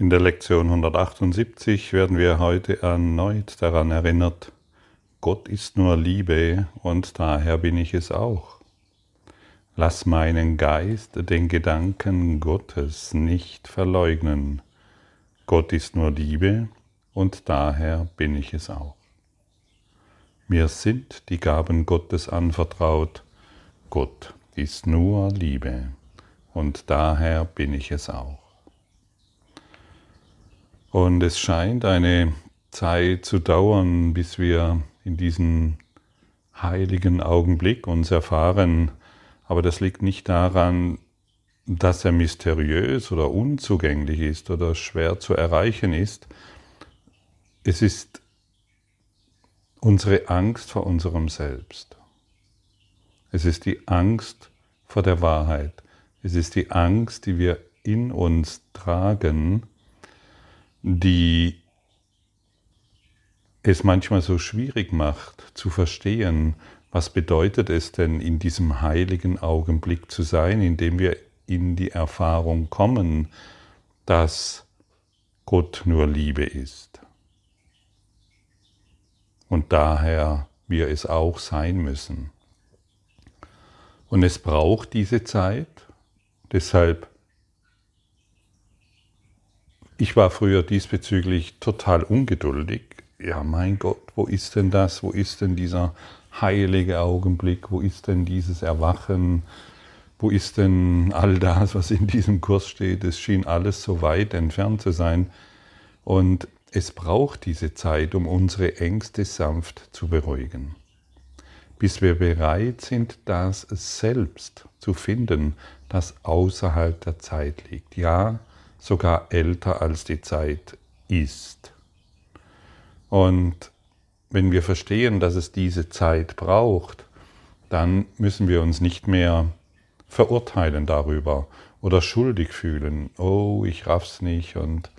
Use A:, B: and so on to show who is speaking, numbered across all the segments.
A: In der Lektion 178 werden wir heute erneut daran erinnert, Gott ist nur Liebe und daher bin ich es auch. Lass meinen Geist den Gedanken Gottes nicht verleugnen. Gott ist nur Liebe und daher bin ich es auch. Mir sind die Gaben Gottes anvertraut. Gott ist nur Liebe und daher bin ich es auch. Und es scheint eine Zeit zu dauern, bis wir in diesen heiligen Augenblick uns erfahren. Aber das liegt nicht daran, dass er mysteriös oder unzugänglich ist oder schwer zu erreichen ist. Es ist unsere Angst vor unserem Selbst. Es ist die Angst vor der Wahrheit. Es ist die Angst, die wir in uns tragen, die es manchmal so schwierig macht zu verstehen, was bedeutet es denn in diesem heiligen Augenblick zu sein, in dem wir in die Erfahrung kommen, dass Gott nur Liebe ist. Und daher wir es auch sein müssen. Und es braucht diese Zeit, deshalb ich war früher diesbezüglich total ungeduldig. Ja, mein Gott, wo ist denn das? Wo ist denn dieser heilige Augenblick? Wo ist denn dieses Erwachen? Wo ist denn all das, was in diesem Kurs steht? Es schien alles so weit entfernt zu sein. Und es braucht diese Zeit, um unsere Ängste sanft zu beruhigen. Bis wir bereit sind, das selbst zu finden, das außerhalb der Zeit liegt. Ja, sogar älter als die Zeit ist. Und wenn wir verstehen, dass es diese Zeit braucht, dann müssen wir uns nicht mehr verurteilen darüber oder schuldig fühlen. Oh, ich raff's nicht und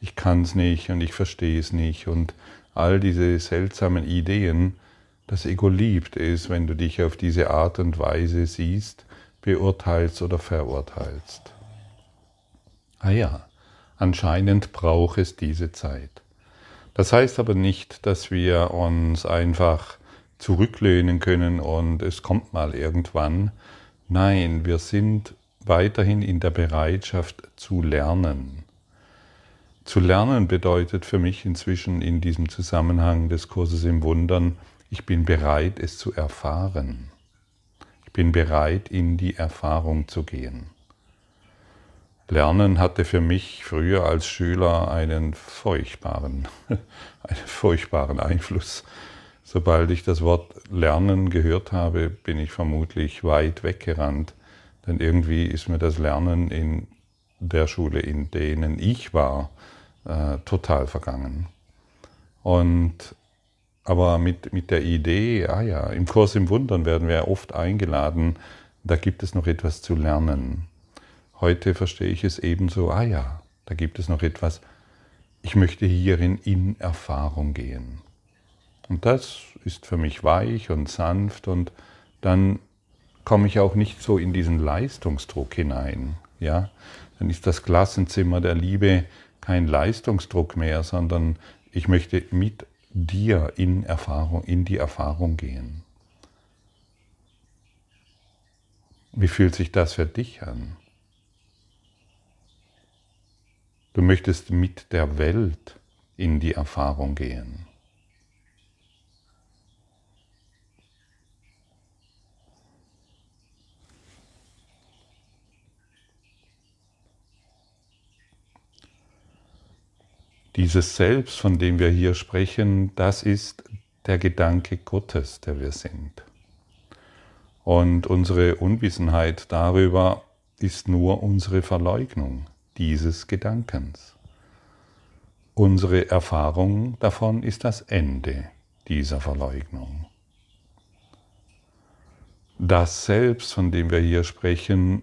A: ich kann's nicht und ich verstehe es nicht und all diese seltsamen Ideen. Das Ego liebt es, wenn du dich auf diese Art und Weise siehst, beurteilst oder verurteilst. Ah ja, anscheinend braucht es diese Zeit. Das heißt aber nicht, dass wir uns einfach zurücklehnen können und es kommt mal irgendwann. Nein, wir sind weiterhin in der Bereitschaft zu lernen. Zu lernen bedeutet für mich inzwischen in diesem Zusammenhang des Kurses im Wundern, ich bin bereit, es zu erfahren. Ich bin bereit, in die Erfahrung zu gehen. Lernen hatte für mich früher als Schüler einen furchtbaren, einen furchtbaren Einfluss. Sobald ich das Wort Lernen gehört habe, bin ich vermutlich weit weggerannt, denn irgendwie ist mir das Lernen in der Schule, in denen ich war, äh, total vergangen. Und aber mit, mit der Idee, ah ja, im Kurs im Wundern werden wir oft eingeladen, da gibt es noch etwas zu lernen. Heute verstehe ich es ebenso, ah ja, da gibt es noch etwas, ich möchte hierin in Erfahrung gehen. Und das ist für mich weich und sanft und dann komme ich auch nicht so in diesen Leistungsdruck hinein. Ja? Dann ist das Klassenzimmer der Liebe kein Leistungsdruck mehr, sondern ich möchte mit dir in Erfahrung, in die Erfahrung gehen. Wie fühlt sich das für dich an? Du möchtest mit der Welt in die Erfahrung gehen. Dieses Selbst, von dem wir hier sprechen, das ist der Gedanke Gottes, der wir sind. Und unsere Unwissenheit darüber ist nur unsere Verleugnung dieses Gedankens. Unsere Erfahrung davon ist das Ende dieser Verleugnung. Das Selbst, von dem wir hier sprechen,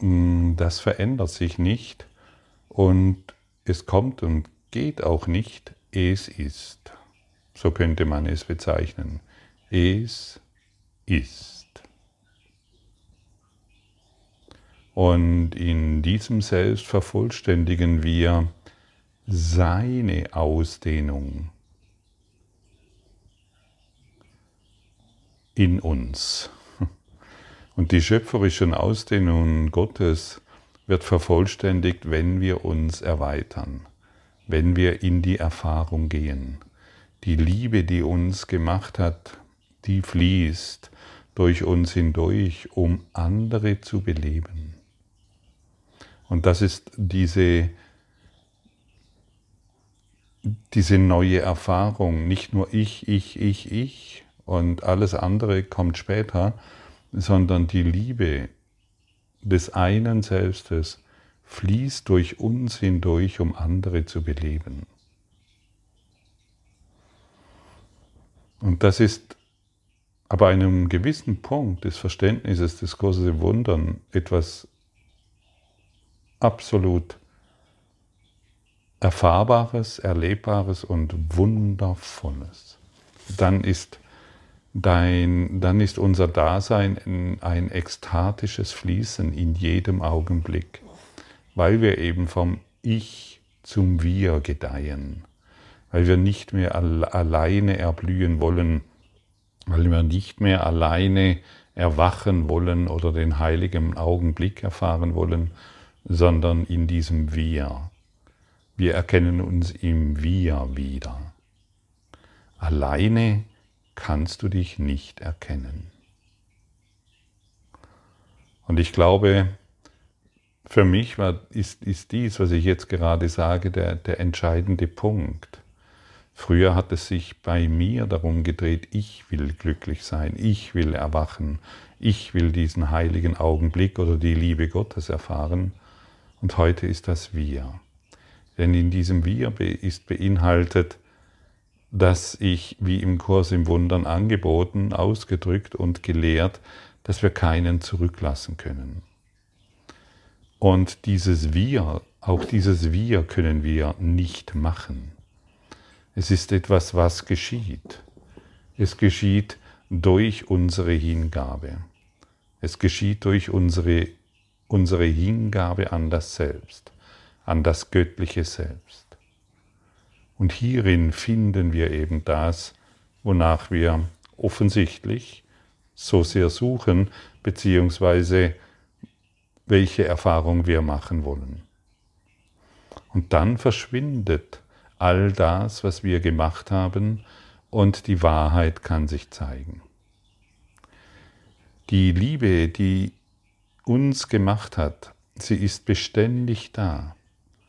A: mm, das verändert sich nicht und es kommt und geht auch nicht, es ist. So könnte man es bezeichnen. Es ist. Und in diesem Selbst vervollständigen wir seine Ausdehnung in uns. Und die schöpferischen Ausdehnungen Gottes wird vervollständigt, wenn wir uns erweitern, wenn wir in die Erfahrung gehen. Die Liebe, die uns gemacht hat, die fließt durch uns hindurch, um andere zu beleben. Und das ist diese, diese neue Erfahrung, nicht nur ich, ich, ich, ich und alles andere kommt später, sondern die Liebe des einen Selbstes fließt durch uns hindurch, um andere zu beleben. Und das ist aber einem gewissen Punkt des Verständnisses des großen Wundern etwas absolut Erfahrbares, Erlebbares und Wundervolles. Dann ist, dein, dann ist unser Dasein ein ekstatisches Fließen in jedem Augenblick, weil wir eben vom Ich zum Wir gedeihen, weil wir nicht mehr alleine erblühen wollen, weil wir nicht mehr alleine erwachen wollen oder den heiligen Augenblick erfahren wollen, sondern in diesem Wir. Wir erkennen uns im Wir wieder. Alleine kannst du dich nicht erkennen. Und ich glaube, für mich war, ist, ist dies, was ich jetzt gerade sage, der, der entscheidende Punkt. Früher hat es sich bei mir darum gedreht, ich will glücklich sein, ich will erwachen, ich will diesen heiligen Augenblick oder die Liebe Gottes erfahren. Und heute ist das Wir. Denn in diesem Wir ist beinhaltet, dass ich, wie im Kurs im Wundern angeboten, ausgedrückt und gelehrt, dass wir keinen zurücklassen können. Und dieses Wir, auch dieses Wir können wir nicht machen. Es ist etwas, was geschieht. Es geschieht durch unsere Hingabe. Es geschieht durch unsere unsere Hingabe an das Selbst, an das göttliche Selbst. Und hierin finden wir eben das, wonach wir offensichtlich so sehr suchen, beziehungsweise welche Erfahrung wir machen wollen. Und dann verschwindet all das, was wir gemacht haben, und die Wahrheit kann sich zeigen. Die Liebe, die uns gemacht hat, sie ist beständig da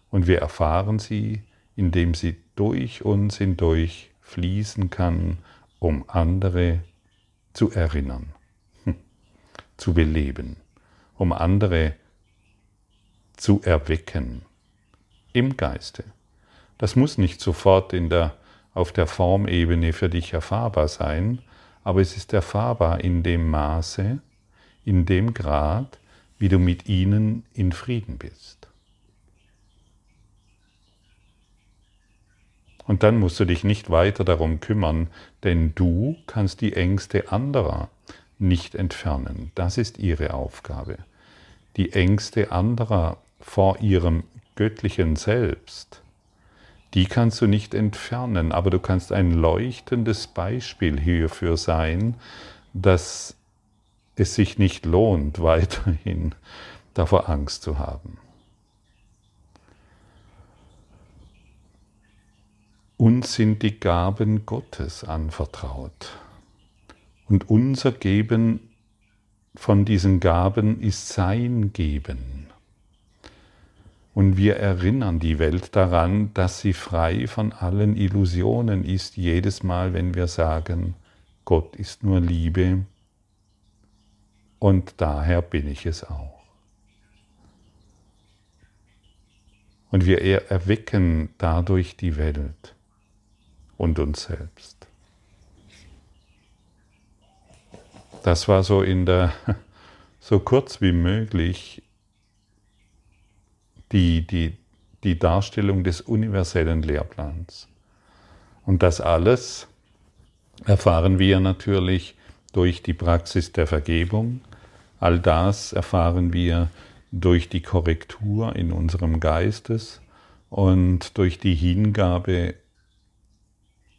A: und wir erfahren sie, indem sie durch uns hindurch fließen kann, um andere zu erinnern, zu beleben, um andere zu erwecken im Geiste. Das muss nicht sofort in der, auf der Formebene für dich erfahrbar sein, aber es ist erfahrbar in dem Maße, in dem Grad, wie du mit ihnen in Frieden bist. Und dann musst du dich nicht weiter darum kümmern, denn du kannst die Ängste anderer nicht entfernen. Das ist ihre Aufgabe. Die Ängste anderer vor ihrem göttlichen Selbst, die kannst du nicht entfernen, aber du kannst ein leuchtendes Beispiel hierfür sein, dass es sich nicht lohnt, weiterhin davor Angst zu haben. Uns sind die Gaben Gottes anvertraut. Und unser Geben von diesen Gaben ist sein Geben. Und wir erinnern die Welt daran, dass sie frei von allen Illusionen ist, jedes Mal, wenn wir sagen, Gott ist nur Liebe und daher bin ich es auch. Und wir erwecken dadurch die Welt und uns selbst. Das war so in der, so kurz wie möglich die, die, die Darstellung des universellen Lehrplans. Und das alles erfahren wir natürlich durch die Praxis der Vergebung, All das erfahren wir durch die Korrektur in unserem Geistes und durch die Hingabe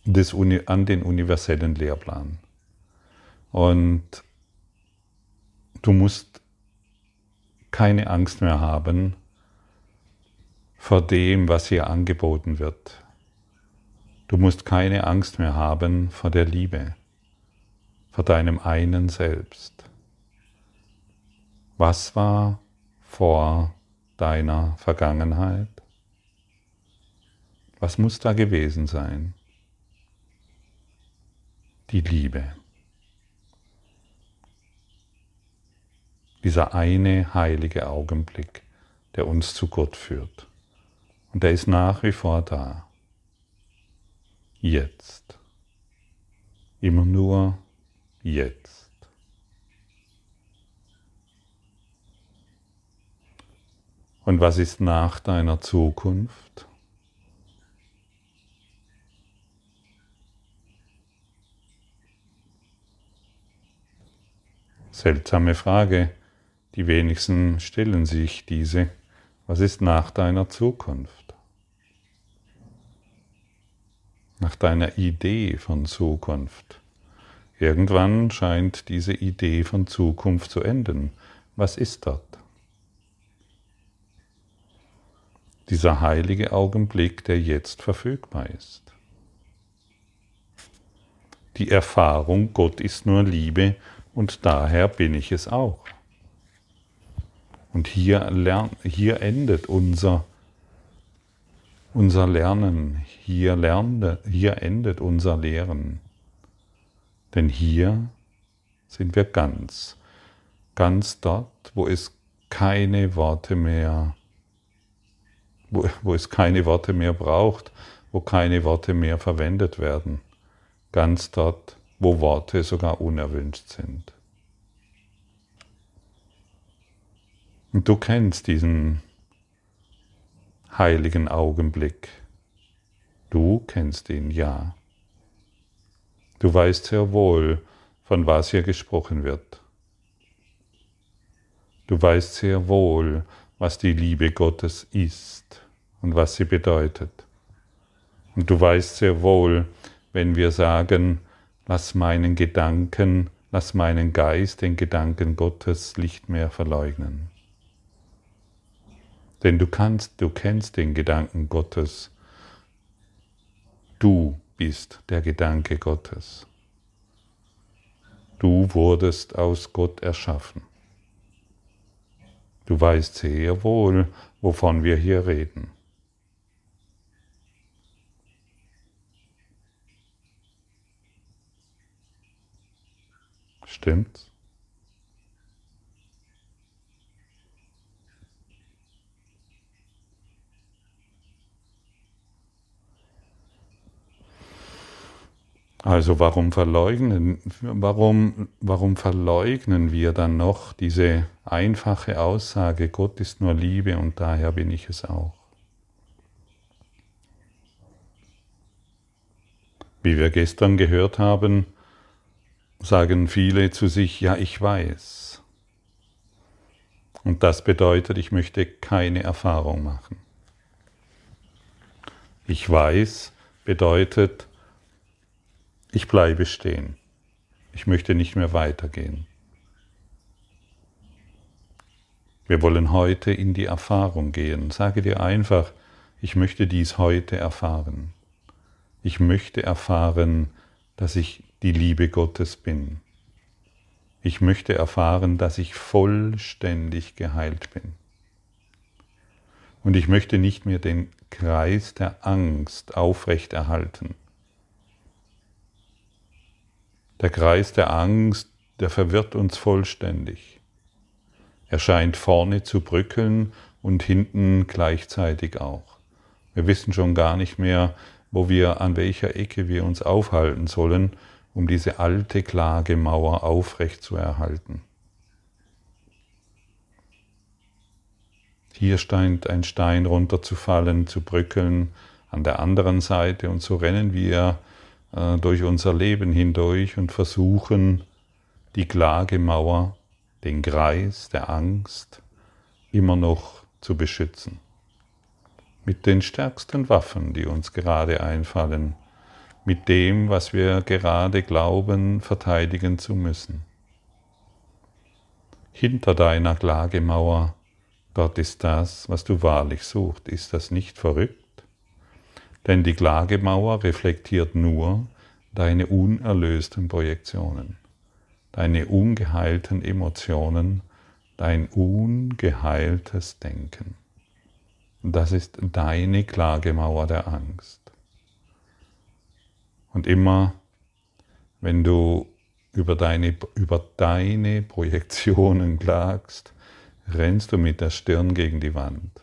A: des, an den universellen Lehrplan. Und du musst keine Angst mehr haben vor dem, was hier angeboten wird. Du musst keine Angst mehr haben vor der Liebe, vor deinem einen Selbst. Was war vor deiner Vergangenheit? Was muss da gewesen sein? Die Liebe. Dieser eine heilige Augenblick, der uns zu Gott führt. Und der ist nach wie vor da. Jetzt. Immer nur jetzt. Und was ist nach deiner Zukunft? Seltsame Frage. Die wenigsten stellen sich diese. Was ist nach deiner Zukunft? Nach deiner Idee von Zukunft. Irgendwann scheint diese Idee von Zukunft zu enden. Was ist dort? Dieser heilige Augenblick, der jetzt verfügbar ist. Die Erfahrung, Gott ist nur Liebe und daher bin ich es auch. Und hier, hier endet unser, unser Lernen, hier, lerne, hier endet unser Lehren. Denn hier sind wir ganz, ganz dort, wo es keine Worte mehr gibt wo, wo es keine Worte mehr braucht, wo keine Worte mehr verwendet werden. Ganz dort, wo Worte sogar unerwünscht sind. Und du kennst diesen heiligen Augenblick. Du kennst ihn, ja. Du weißt sehr wohl, von was hier gesprochen wird. Du weißt sehr wohl, was die Liebe Gottes ist und was sie bedeutet. Und du weißt sehr wohl, wenn wir sagen, lass meinen Gedanken, lass meinen Geist den Gedanken Gottes nicht mehr verleugnen. Denn du kannst, du kennst den Gedanken Gottes. Du bist der Gedanke Gottes. Du wurdest aus Gott erschaffen. Du weißt sehr wohl, wovon wir hier reden. Stimmt's? Also warum verleugnen, warum, warum verleugnen wir dann noch diese einfache Aussage, Gott ist nur Liebe und daher bin ich es auch? Wie wir gestern gehört haben, sagen viele zu sich, ja, ich weiß. Und das bedeutet, ich möchte keine Erfahrung machen. Ich weiß bedeutet, ich bleibe stehen. Ich möchte nicht mehr weitergehen. Wir wollen heute in die Erfahrung gehen. Sage dir einfach, ich möchte dies heute erfahren. Ich möchte erfahren, dass ich die Liebe Gottes bin. Ich möchte erfahren, dass ich vollständig geheilt bin. Und ich möchte nicht mehr den Kreis der Angst aufrechterhalten. Der Kreis der Angst, der verwirrt uns vollständig. Er scheint vorne zu brückeln und hinten gleichzeitig auch. Wir wissen schon gar nicht mehr, wo wir, an welcher Ecke wir uns aufhalten sollen um diese alte Klagemauer aufrecht zu erhalten. Hier scheint ein Stein runterzufallen, zu bröckeln, an der anderen Seite und so rennen wir äh, durch unser Leben hindurch und versuchen, die Klagemauer, den Kreis der Angst immer noch zu beschützen. mit den stärksten Waffen, die uns gerade einfallen, mit dem, was wir gerade glauben, verteidigen zu müssen. Hinter deiner Klagemauer, dort ist das, was du wahrlich suchst. Ist das nicht verrückt? Denn die Klagemauer reflektiert nur deine unerlösten Projektionen, deine ungeheilten Emotionen, dein ungeheiltes Denken. Das ist deine Klagemauer der Angst. Und immer, wenn du über deine, über deine Projektionen klagst, rennst du mit der Stirn gegen die Wand.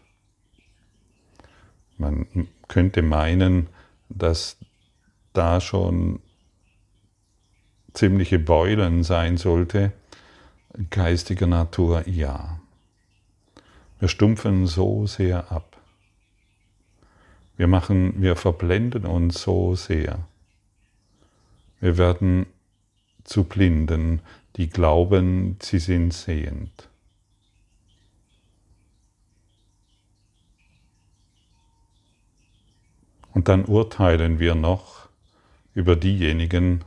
A: Man könnte meinen, dass da schon ziemliche Beulen sein sollte, geistiger Natur ja. Wir stumpfen so sehr ab. Wir machen, wir verblenden uns so sehr. Wir werden zu Blinden, die glauben, sie sind sehend. Und dann urteilen wir noch über diejenigen,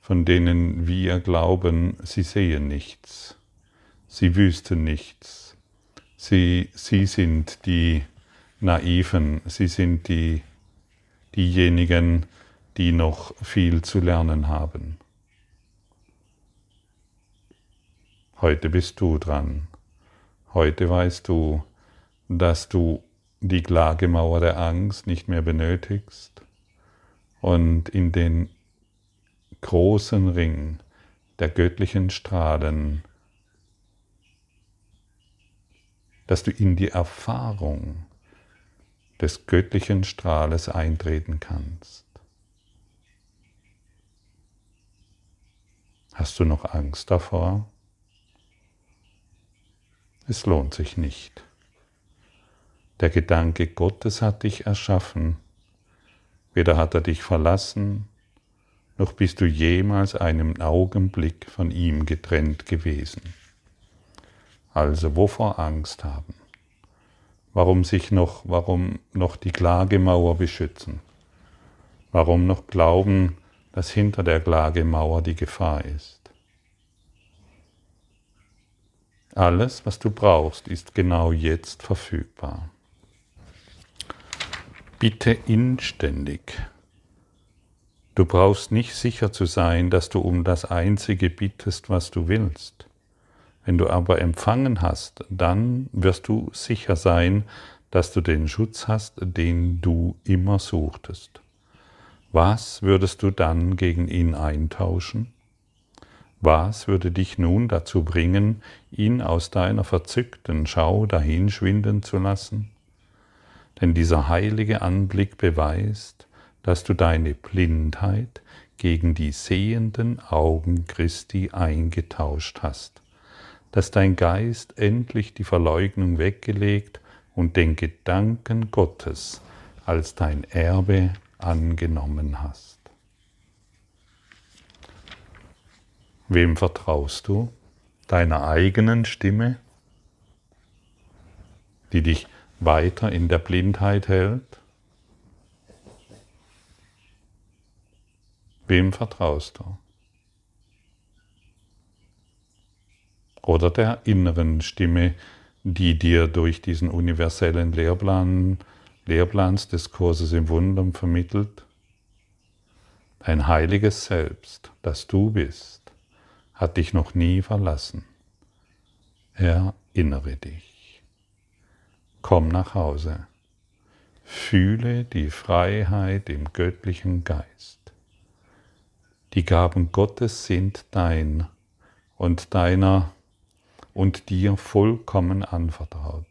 A: von denen wir glauben, sie sehen nichts, sie wüssten nichts, sie, sie sind die Naiven, sie sind die, diejenigen, die noch viel zu lernen haben. Heute bist du dran. Heute weißt du, dass du die Klagemauer der Angst nicht mehr benötigst und in den großen Ring der göttlichen Strahlen, dass du in die Erfahrung des göttlichen Strahles eintreten kannst. Hast du noch Angst davor? Es lohnt sich nicht. Der Gedanke Gottes hat dich erschaffen, weder hat er dich verlassen, noch bist du jemals einen Augenblick von ihm getrennt gewesen. Also wovor Angst haben? Warum sich noch, warum noch die Klagemauer beschützen? Warum noch glauben, dass hinter der Klagemauer die Gefahr ist. Alles, was du brauchst, ist genau jetzt verfügbar. Bitte inständig. Du brauchst nicht sicher zu sein, dass du um das Einzige bittest, was du willst. Wenn du aber empfangen hast, dann wirst du sicher sein, dass du den Schutz hast, den du immer suchtest. Was würdest du dann gegen ihn eintauschen? Was würde dich nun dazu bringen, ihn aus deiner verzückten Schau dahinschwinden zu lassen? Denn dieser heilige Anblick beweist, dass du deine Blindheit gegen die sehenden Augen Christi eingetauscht hast, dass dein Geist endlich die Verleugnung weggelegt und den Gedanken Gottes als dein Erbe angenommen hast. Wem vertraust du? Deiner eigenen Stimme, die dich weiter in der Blindheit hält? Wem vertraust du? Oder der inneren Stimme, die dir durch diesen universellen Lehrplan Lehrplans des Kurses im Wundern vermittelt? Dein heiliges Selbst, das du bist, hat dich noch nie verlassen. Erinnere dich. Komm nach Hause. Fühle die Freiheit im göttlichen Geist. Die Gaben Gottes sind dein und deiner und dir vollkommen anvertraut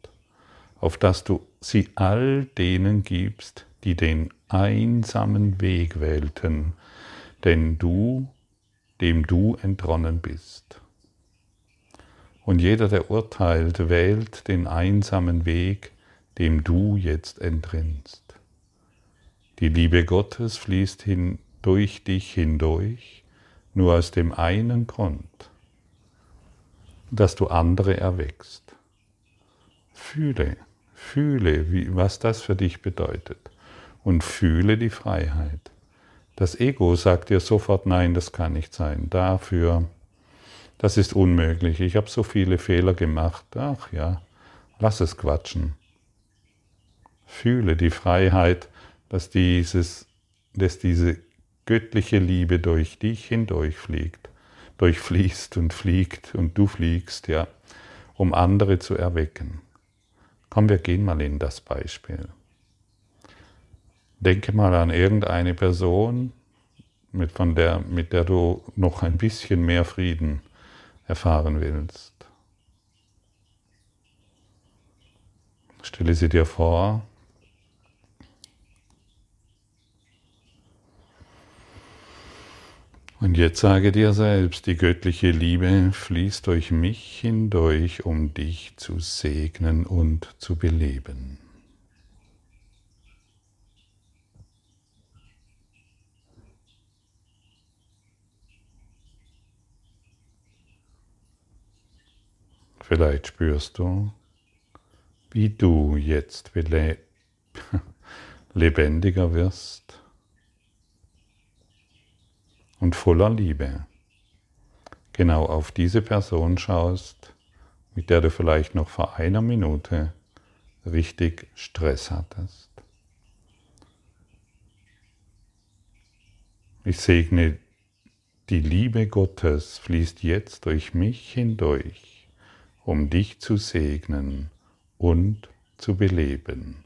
A: auf dass du sie all denen gibst, die den einsamen Weg wählten, denn du, dem du entronnen bist. Und jeder, der urteilt, wählt den einsamen Weg, dem du jetzt entrinnst. Die Liebe Gottes fließt hin, durch dich hindurch, nur aus dem einen Grund, dass du andere erweckst. Fühle, Fühle, wie, was das für dich bedeutet. Und fühle die Freiheit. Das Ego sagt dir sofort, nein, das kann nicht sein. Dafür, das ist unmöglich. Ich habe so viele Fehler gemacht. Ach ja, lass es quatschen. Fühle die Freiheit, dass, dieses, dass diese göttliche Liebe durch dich hindurchfliegt, durchfließt und fliegt und du fliegst, ja, um andere zu erwecken. Komm, wir gehen mal in das Beispiel. Denke mal an irgendeine Person, mit, von der, mit der du noch ein bisschen mehr Frieden erfahren willst. Stelle sie dir vor. Und jetzt sage dir selbst, die göttliche Liebe fließt durch mich hindurch, um dich zu segnen und zu beleben. Vielleicht spürst du, wie du jetzt lebendiger wirst und voller Liebe genau auf diese Person schaust, mit der du vielleicht noch vor einer Minute richtig Stress hattest. Ich segne, die Liebe Gottes fließt jetzt durch mich hindurch um dich zu segnen und zu beleben,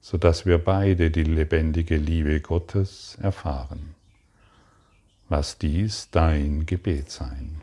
A: sodass wir beide die lebendige Liebe Gottes erfahren. Lass dies dein Gebet sein.